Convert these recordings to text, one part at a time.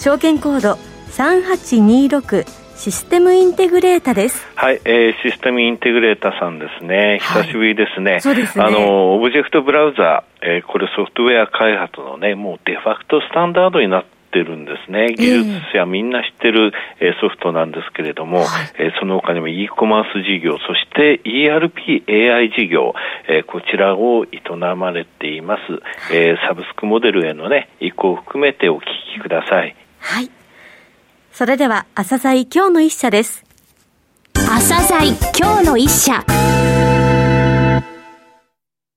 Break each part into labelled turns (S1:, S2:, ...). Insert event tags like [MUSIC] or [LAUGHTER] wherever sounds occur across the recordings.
S1: 証券コード3826システムインテグレータです。
S2: はい、えー、システムインテグレータさんですね。久しぶりですね。
S1: そうですね。
S2: あの、オブジェクトブラウザー、えー、これソフトウェア開発のね、もうデファクトスタンダードになってるんですね。技術者みんな知ってる、えー、ソフトなんですけれども、はい、えー、その他にも e コマース事業、そして ERP、AI 事業、えー、こちらを営まれています、えー、サブスクモデルへのね、移行を含めてお聞きください。
S1: はい。それでは、朝鮮今日の一社です。
S3: 朝鮮今日の一社。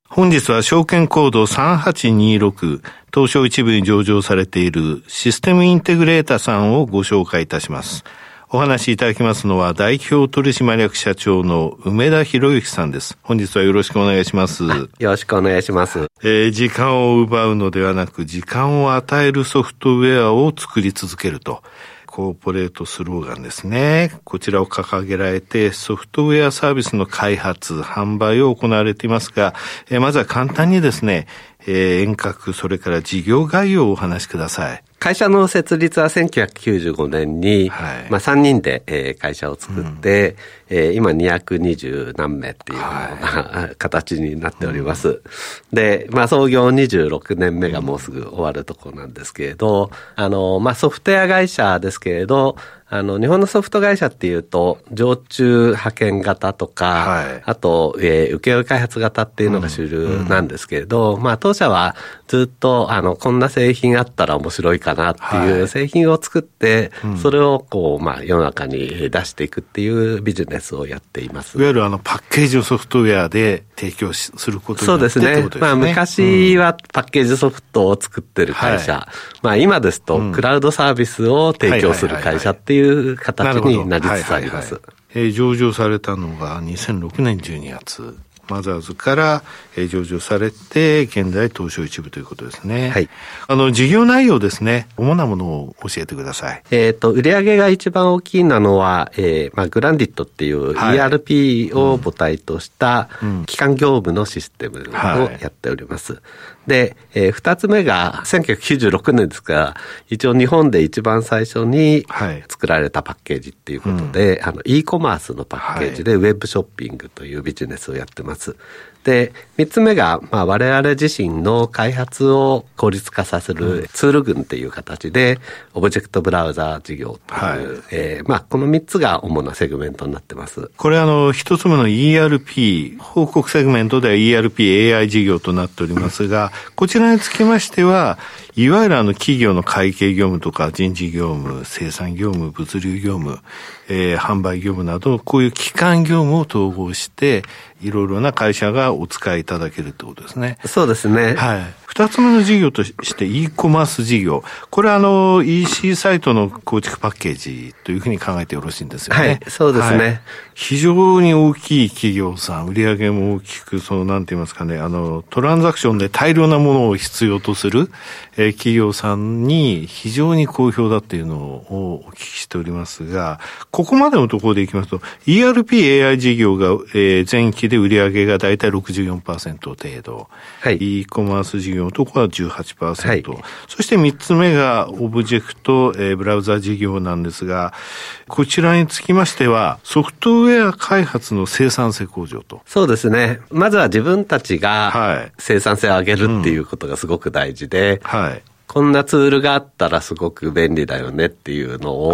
S2: 本日は証券コード3826東証一部に上場されているシステムインテグレータさんをご紹介いたします。お話しいただきますのは代表取締役社長の梅田博之さんです。本日はよろしくお願いします。よ
S4: ろしくお願いします。
S2: えー、時間を奪うのではなく時間を与えるソフトウェアを作り続けると。コーポレートスローガンですね。こちらを掲げられてソフトウェアサービスの開発、販売を行われていますが、えー、まずは簡単にですね、えー、遠隔、それから事業概要をお話しください。
S4: 会社の設立は1995年に、はい、まあ3人で、えー、会社を作って、うん、えー、今220何名っていうような、はい、[LAUGHS] 形になっております。うん、で、まあ創業26年目がもうすぐ終わるところなんですけれど、あの、まあソフトウェア会社ですけれど、あの、日本のソフト会社っていうと、常駐派遣型とか、はい、あと、えー、請負開発型っていうのが主流なんですけれど、うんうん、まあ当社はずっと、あの、こんな製品あったら面白いかなっていう製品を作って、はい、それをこう、まあ世の中に出していくっていうビジネスをやっています。
S2: いわゆるあの、パッケージをソフトウェアで提供することになってそうですね。
S4: まあ昔はパッケージソフトを作ってる会社、まあ今ですと、クラウドサービスを提供する会社っていうう形になりつつあります。
S2: え上場されたのが2006年12月。マザーズから、え上場されて、現在東証一部ということですね。はい。あの、事業内容ですね。主なものを教えてください。
S4: えっ、と、売上が一番大きいなのは、えー、まあ、グランディットっていう ERP を母体とした基幹業務のシステムをやっております。で、えー、二つ目が1996年ですから、一応日本で一番最初に作られたパッケージっていうことで、はいうん、あの、e コマースのパッケージでウェブショッピングというビジネスをやってます。で、三つ目が、まあ、我々自身の開発を効率化させるツール群っていう形で、 Object Browser 事業という、はい、えー、まあ、この三つが主なセグメントになってます。
S2: これあの、一つ目の ERP、報告セグメントでは ERP AI 事業となっておりますが、こちらにつきましては、いわゆるあの企業の会計業務とか人事業務、生産業務、物流業務、えー、販売業務など、こういう基幹業務を統合して、いろいろな会社がお使いいただけるってことですね。
S4: そうですね。
S2: はい。二つ目の事業として e コマース事業。これはあの EC サイトの構築パッケージというふうに考えてよろしいんですよね。
S4: はい、そうですね。はい、
S2: 非常に大きい企業さん、売上も大きく、そのなんて言いますかね、あの、トランザクションで大量なものを必要とする、えー、企業さんに非常に好評だっていうのをお聞きしておりますが、ここまでのところでいきますと、ERP AI 事業が、えー、前期で売上がだいたい64%程度、はい、e コマース事業のところは18%、はい、そして3つ目がオブジェクト、えー、ブラウザ事業なんですが、こちらにつきましては、ソフトウェア開発の生産性向上と。
S4: そうですね。まずは自分たちが生産性を上げるっていうことがすごく大事で、はい、こんなツールがあったらすごく便利だよねっていうのを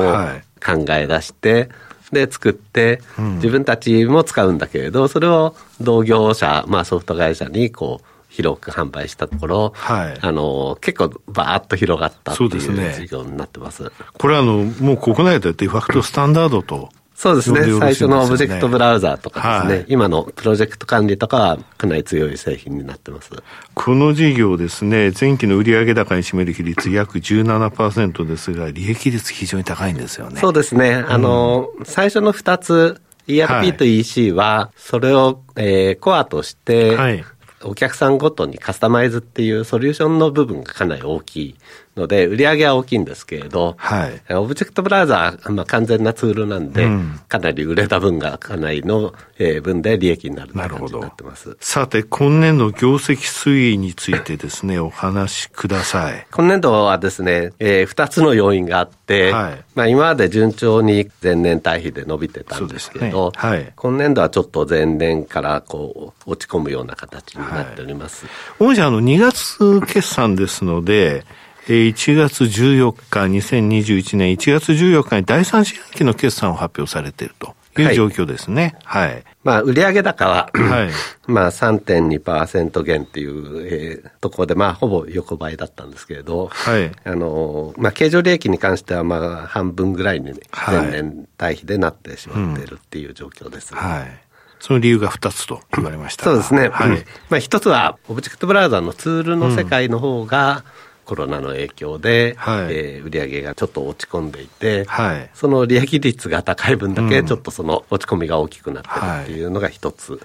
S4: 考え出して、で作って、自分たちも使うんだけれど、それを同業者、まあソフト会社にこう、広く販売したところ、はい、あの結構バーッと広がったっていう事業になってます。すね、
S2: これはあのもう国内でデファクトスタンダードと
S4: そうですね。最初のオブジェクトブラウザーとかですね、はい、今のプロジェクト管理とかはかなり強い製品になってます。
S2: この事業ですね、前期の売上高に占める比率約17%ですが、利益率非常に高いんですよね。
S4: そうですね。あの、うん、最初の2つ、ERP と EC は、それを、えー、コアとして、はいお客さんごとにカスタマイズっていうソリューションの部分がかなり大きいので、売り上げは大きいんですけれど、はい、オブジェクトブラウザー、まあ、完全なツールなんで、うん、かなり売れた分がかなりの、えー、分で利益になるな感じになってます。
S2: さて、今年度業績推移についてですね、[LAUGHS] お話しください。
S4: 今年度はですね、えー、2つの要因があって、はい、まあ、今まで順調に前年対比で伸びてたんですけど、ね。はい、今年度はちょっと前年からこう落ち込むような形になっております。
S2: はい、もしあの2月決算ですので、1月14日、2021年1月14日に第三四半期の決算を発表されているという状況ですね。はい。はい、
S4: まあ、売上高は、はい、[CLEARS THROAT] まあ、3.2%減っていう、えー、ところで、まあ、ほぼ横ばいだったんですけれど、はい。あの、まあ、経常利益に関しては、まあ、半分ぐらいに、ね、前年対比でなってしまっているっていう状況です、
S2: ねうん、はい。その理由が2つと言われました
S4: そうですね。はい。まあ、1つは、オブジェクトブラウザのツールの世界の方が、うんコロナの影響で、はい。えー、売上がちょっと落ち込んでいて、はい、その利益率が高い分だけ、ちょっとその落ち込みが大きくなってるっていうのが一つ。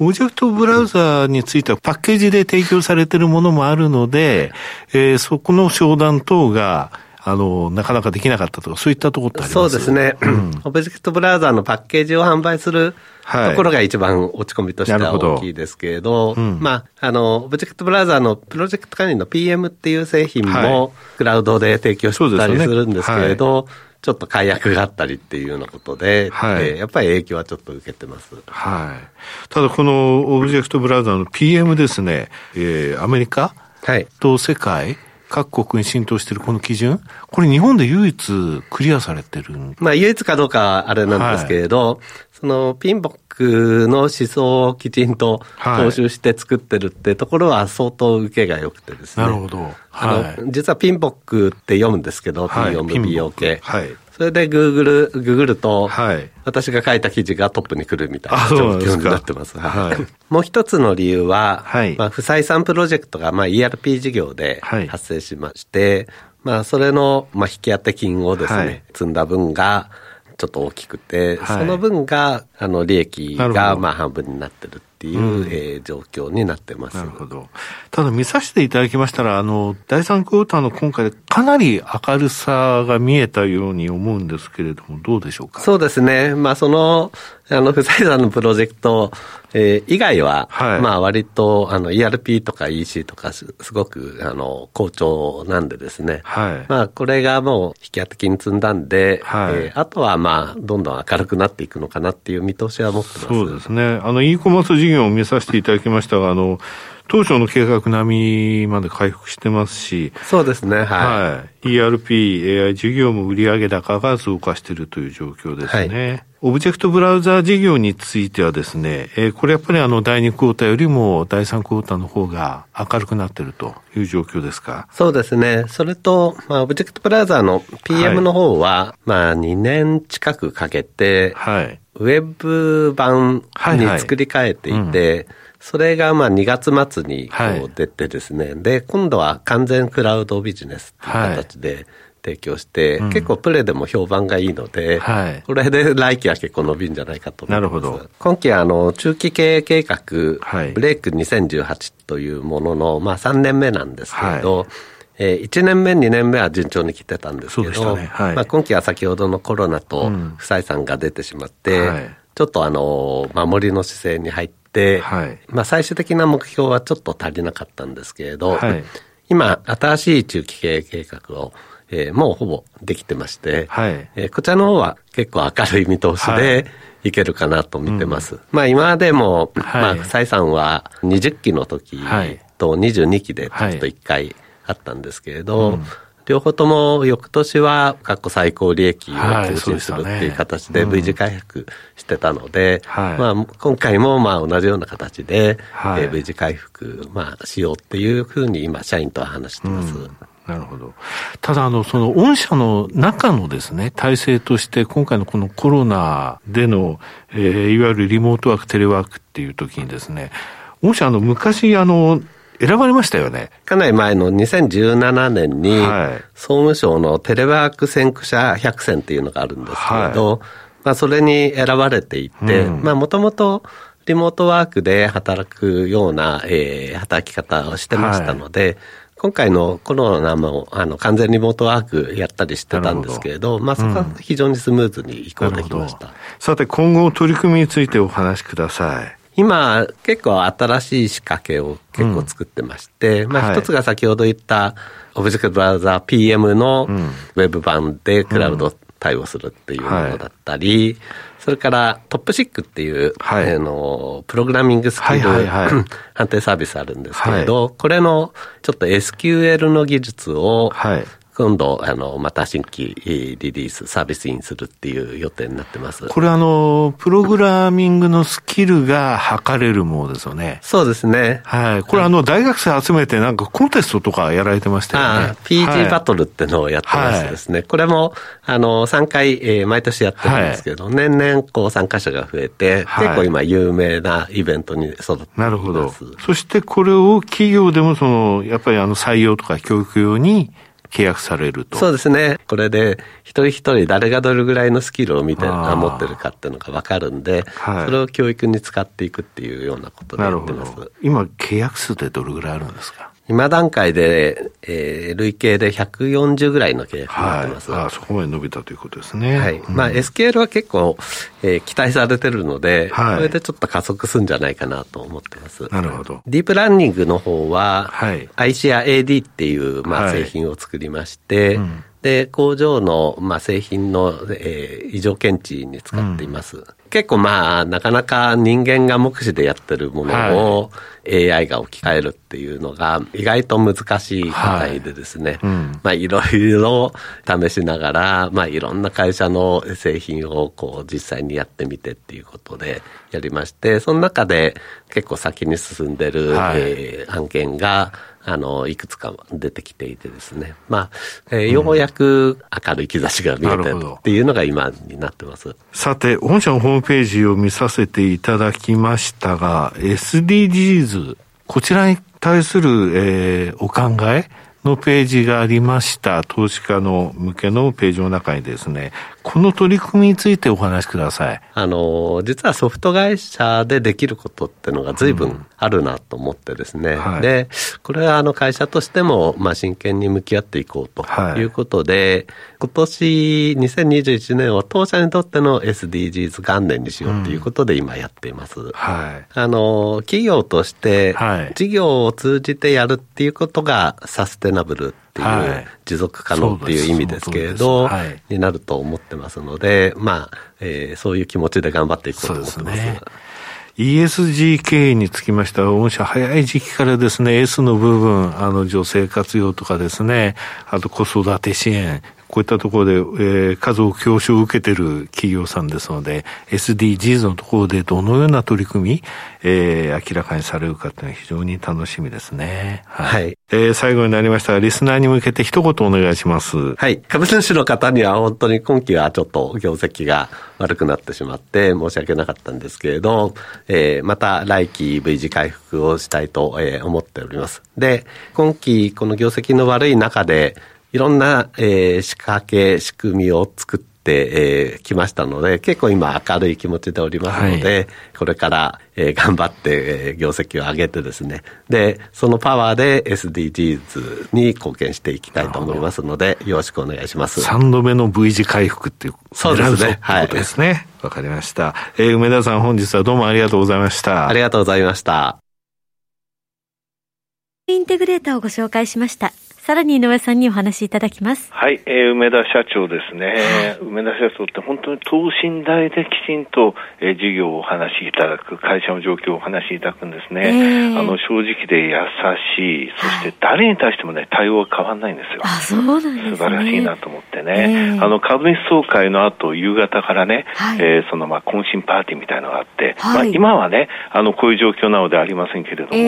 S2: Object Browser についてはパッケージで提供されているものもあるので、えー、そこの商談等が、あの、なかなかできなかったとか、そういったところってあります
S4: そうですね。うん、 Object Browser のパッケージを販売するところが一番落ち込みとしては大きいですけれど、どうん、まあ、あの、 Object Browser のプロジェクト管理の PM っていう製品も、クラウドで提供してたりするんですけれど、ちょっと解約があったりっていうようなことで、はい、えー、やっぱり影響はちょっと受けてます。
S2: はい。ただこのオブジェクトブラウザーの PM ですね、えー、アメリカと世界、各国に浸透しているこの基準、これ日本で唯一クリアされてる
S4: まあ唯一かどうかあれなんですけれど、はい、そのピンボックの思想をきちんと踏襲して作ってるってところは相当受けが良くてですね。
S2: なるほど。はい、
S4: あの、実はピンボックって読むんですけど、はい、PMBOK。はい。それでグーグル、ググると、はい、私が書いた記事がトップに来るみたいな状況になってます。はい、もう一つの理由は、はい、まあ、不採算プロジェクトが、まあ、ERP 事業で発生しまして、まあ、それの、まあ、引き当て金をですね、積んだ分が、ちょっと大きくて、はい、その分が、あの、利益が、まあ、半分になってるっていう、うん、えー、状況になってます。
S2: なるほど。ただ、見させていただきましたら、あの、第三クォーターの今回でかなり明るさが見えたように思うんですけれども、どうでしょうか？
S4: そうですね。まあ、その、あの、不採算のプロジェクト、えー、以外は、はい、まあ割と、あの、ERP とか EC とかす、すごく、あの、好調なんでですね。はい。まあ、これがもう、引き当て金積んだんで、はい。えー、あとはまあ、どんどん明るくなっていくのかなっていう見通しは持ってます。
S2: そうですね。あの、e コマース事業を見させていただきましたが、あの、当初の計画並みまで回復してますし、
S4: そうですね、はい。
S2: はい、ERP、AI 事業も売上高が増加しているという状況ですね。はいオブジェクトブラウザー事業についてはですね、えー、これやっぱりあの第2クォーターよりも第3クォーターの方が明るくなっているという状況ですか？
S4: そうですね。それと、まあ、オブジェクトブラウザーの PM の方は、はい、まあ、2年近くかけて、はい、ウェブ版に作り変えていて、はいはいうん。それがまあ2月末にこう出てですね、はい、で、今度は完全クラウドビジネスという形で、提供して、うん、結構プレでも評判がいいので、はい、これで [LAUGHS] 来期は結構伸びるんじゃないかと思います。なるほど。今期はあの中期経営計画、はい、ブレイク2018というものの、まあ3年目なんですけど、はい。えー、1年目、2年目は順調に来てたんですけど、ね。はい、まあ、今期は先ほどのコロナと不採算が出てしまって、うんはい、ちょっとあの、守りの姿勢に入って、はい、まあ、最終的な目標はちょっと足りなかったんですけれど、今、新しい中期経営計画をえー、もうほぼできてまして、はい、えー、こちらの方は結構明るい見通しで、い。けるかなと見てます。はいうん、まあ今でも、はい、まあ蔡さんは20期の時と22期でちょっと1回あったんですけれど、はいうん、両方とも翌年は過去最高利益を更新するっていう形で V 字回復してたので、まあ今回もまあ同じような形で、はい、V 字回復、まあしようっていうふうに今社員とは話してます。うん
S2: なるほど。ただ、あの、その、御社の中のですね、体制として、今回のこのコロナでの、えー、いわゆるリモートワーク、テレワークっていう時にですね、御社、あの、昔、あの、選ばれましたよね。
S4: かなり前の2017年に、総務省のテレワーク先駆者100選っていうのがあるんですけど、はい、まあ、それに選ばれていて、うん、まあ、もともと、リモートワークで働くような、えー、働き方をしてましたので、はい今回のコロナもあの完全リモートワークやったりしてたんですけれど、ど。まあ、そこは非常にスムーズに移行できました、うん、
S2: さて、今後、取り組みについてお話しください。
S4: 今、結構新しい仕掛けを結構作ってまして、うん、まあ、一つが先ほど言った、オブジェクトブラウザー PM のウェブ版でクラウド対応するっていうものだったり、はい、それからトップシックっていう、はい、あのプログラミングスキル、はいはいはい、[CLEARS THROAT] 判定サービスあるんですけれど、はい、これのちょっと SQL の技術を、今度、あの、また新規リリース、サービスインするっていう予定になってます。
S2: これあの、プログラミングのスキルが測れるものですよね。
S4: そうですね。
S2: はい。これあの、大学生集めてなんかコンテストとかやられてましたよね。
S4: PG バトルってのをやってますですね。はい、これも、あの、3回、えー、毎年やってるんですけど、はい、年々こう参加者が増えて、はい、結構今有名なイベントに育ってます。なるほど。
S2: そしてこれを企業でもその、やっぱりあの採用とか教育用に契約されると。
S4: そうですね。これで、一人一人誰がどれぐらいのスキルを見て、持ってるかっていうのが分かるんで、はい、それを教育に使っていくっていうようなことでやってます。
S2: 今、契約数ってどれぐらいあるんですか？
S4: 今段階で、えー、累計で140ぐらいの契約になってます。
S2: はい、あそこまで伸びたということですね。
S4: はい。うん、まあ、SQL は結構、えー、期待されてるので、はい、これでちょっと加速するんじゃないかなと思ってます。
S2: なるほど。
S4: ディープラーニングの方は、はい、IC や AD っていう、まあ、製品を作りまして、はいうんで、工場の、まあ、製品の、えー、異常検知に使っています。うん、結構まあ、なかなか人間が目視でやってるものを AI が置き換えるっていうのが意外と難しい課題でですね、はいうん、まあいろいろ試しながら、まあいろんな会社の製品をこう実際にやってみてっていうことでやりまして、その中で結構先に進んでる、はい、えー、案件が、あの、いくつか出てきていてですね。まあ、えー、ようやく明るい兆しが見えてっていうのが今になってます。
S2: さて、本社のホームページを見させていただきましたが、SDGs、こちらに対する、えー、お考えのページがありました。投資家の向けのページの中にですね、この取り組みについてお話しください。
S4: あの、実はソフト会社でできることっていうのが随分あるなと思ってですね。うんはい、で、これはあの会社としても、まあ真剣に向き合っていこうということで、はい、今年2021年を当社にとっての SDGs 元年にしようということで今やっています。うん、はい。あの、企業として、事業を通じてやるっていうことがサステナブルっていう、はい、持続可能っていう意味ですけれど、はい、になると思ってますので、まあ、えー、そういう気持ちで頑張っていこうと思ってます。すね
S2: ESG 経営につきましては、御社早い時期からですね、S の部分、あの、女性活用とかですね、あと子育て支援、こういったところで、えー、数多く表彰を受けている企業さんですので、SDGs のところでどのような取り組み、えー、明らかにされるかというのは非常に楽しみですね。はい。はい、えー、最後になりましたが、リスナーに向けて一言お願いします。
S4: はい。株選手の方には本当に今期はちょっと業績が悪くなってしまって申し訳なかったんですけれど、えー、また来期 V 字回復をしたいと、えー、思っております。で、今期この業績の悪い中で、いろんな、えー、仕掛け、仕組みを作って、えー、きましたので、結構今明るい気持ちでおりますので、はい、これから、えー、頑張って、えー、業績を上げてですね、で、そのパワーで SDGs に貢献していきたいと思いますので、よろしくお願いします。
S2: 3度目の V 字回復っていう、
S4: そうですね。
S2: はい。ことですね。わ、かりました。えー、梅田さん本日はどうもありがとうございました。
S4: ありがとうございました。
S1: インテグレーターをご紹介しました。さらに井上さんにお話しいただきます。
S5: はい、えー、梅田社長ですね、はい、梅田社長って本当に等身大できちんと、えー、事業をお話しいただく、会社の状況をお話しいただくんですね。えー、あの、正直で優しい、そして誰に対してもね、対応は変わらないんですよ。
S1: あ、そうなんですね。
S5: 素晴らしいなと思ってね。えー、あの、株主総会の後、夕方からね、はい、えー、その、まあ、懇親パーティーみたいなのがあって、はい、まあ、今はね、あの、こういう状況なのではありませんけれども、え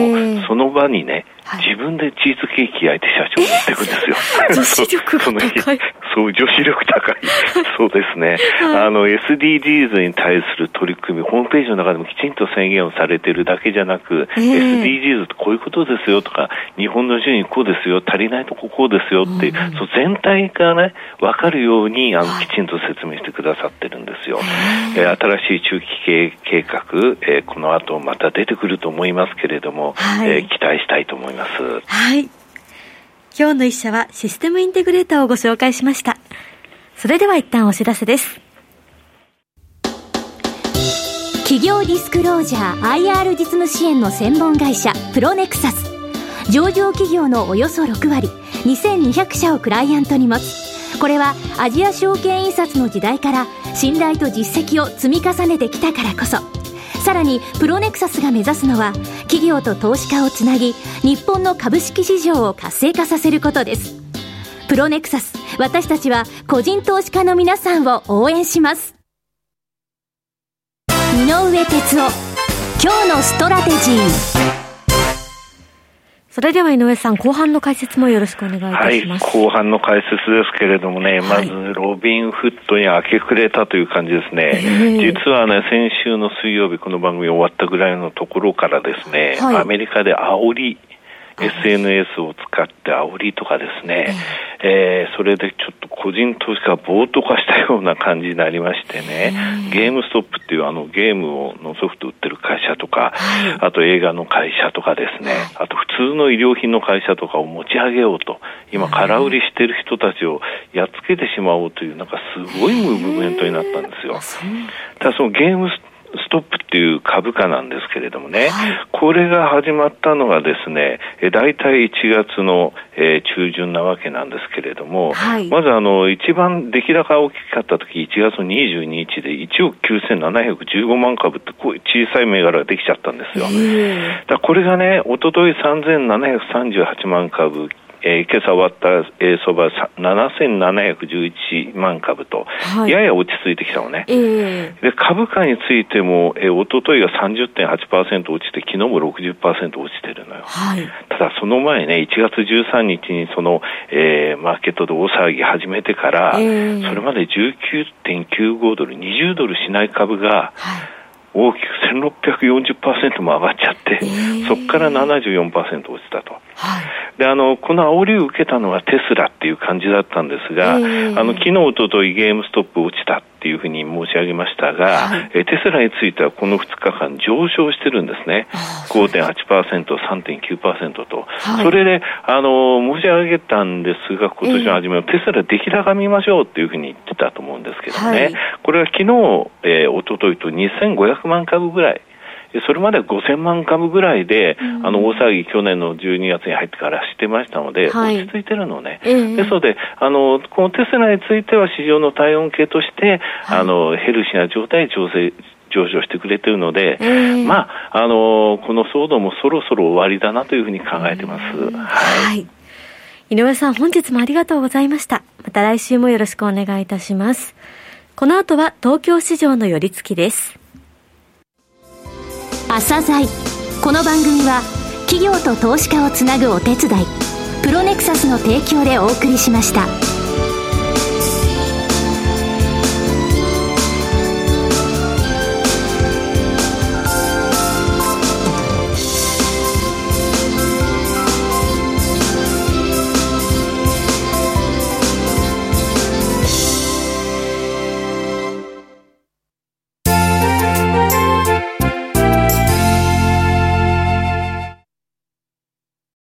S5: ー、その場にね、
S2: 自分でチーズケーキ焼いて社長に持っていくんですよ。
S1: 女子 [LAUGHS] 力が高い。[LAUGHS]
S2: そう、女子力高い。そうですね。はい、あの、SDGs に対する取り組み、ホームページの中でもきちんと宣言をされているだけじゃなく、えー、SDGs ってこういうことですよとか、日本の順位こうですよ、足りないとここうですよっていう、うん、そう全体がね、わかるように、あの、きちんと説明してくださってるんですよ。えー、新しい中期計計画、えー、この後また出てくると思いますけれども、はい、えー、期待したいと思います。
S1: ますはい。今日の一社はシステムインテグレーターをご紹介しました。それでは一旦お知らせです。
S3: 企業ディスクロージャー IR 実務支援の専門会社プロネクサス上場企業のおよそ6割2200社をクライアントに持つこれはアジア証券印刷の時代から信頼と実績を積み重ねてきたからこそさらにプロネクサスが目指すのは企業と投資家をつなぎ日本の株式市場を活性化させることです。プロネクサス私たちは個人投資家の皆さんを応援します。井上哲夫今日のストラテジー。
S1: それでは井上さん、後半の解説もよろしくお願いいたします。
S2: はい、後半の解説ですけれどもね、まずロビンフットに明け暮れたという感じですね。実はね、先週の水曜日、この番組終わったぐらいのところからですね、はい、アメリカで煽り SNS を使って煽りとかですね、えー、それでちょっと個人投資家が暴徒化したような感じになりましてね、ゲームストップっていうあのゲームをのソフト売ってる会社とか、あと映画の会社とかですね、あと普通の医療品の会社とかを持ち上げようと、今空売りしてる人たちをやっつけてしまおうというなんかすごいムーブメントになったんですよ。ただそのゲームスストップっていう株価なんですけれどもね、はい、これが始まったのがですね、大体1月の、えー、中旬なわけなんですけれども、はい、まずあの、一番出来高が大きかった時、1月の22日で1億9715万株ってこう小さい銘柄ができちゃったんですよ。だこれがね、おととい3738万株えー、今朝終わった、えー、相場7711万株と、はい、やや落ち着いてきたのね。えー、で株価についても、えー、おとといが30.8%落ちて、昨日も60%落ちてるのよ。はい、ただその前ね、1月13日にその、えー、マーケットで大騒ぎ始めてから、えー、それまで19.95ドル、20ドルしない株が、はい大きく1640%も上がっちゃって、えー、そこから74%落ちたと。はい、であのこの煽りを受けたのはテスラっていう感じだったんですが、えー、あの昨日おとといゲームストップ落ちたっていうふうに申し上げましたが、はい、えテスラについてはこの2日間上昇してるんですね。5.8%、3.9%と、はい、それで、あの、申し上げたんですが、今年の初めは、テスラ出来高見ましょうっていうふうに言ってたと思うんですけどね、はい、これは昨日、えー、おとといと2500万株ぐらい、それまで5000万株ぐらいで、うん、あの大騒ぎ、去年の12月に入ってからしてましたので、はい、落ち着いてるのね、えー、ですのであの、このテスラについては市場の体温計として、はい、あのヘルシーな状態で調整上昇してくれてるので、えー、まあ、あのこの騒動もそろそろ終わりだなというふうに考えてます。はい、
S1: 井上さん、本日もありがとうございました。また来週もよろしくお願いいたします。この後は東京市場の寄り付きです。
S3: 朝鮮この番組は企業と投資家をつなぐお手伝いプロネクサスの提供でお送りしました。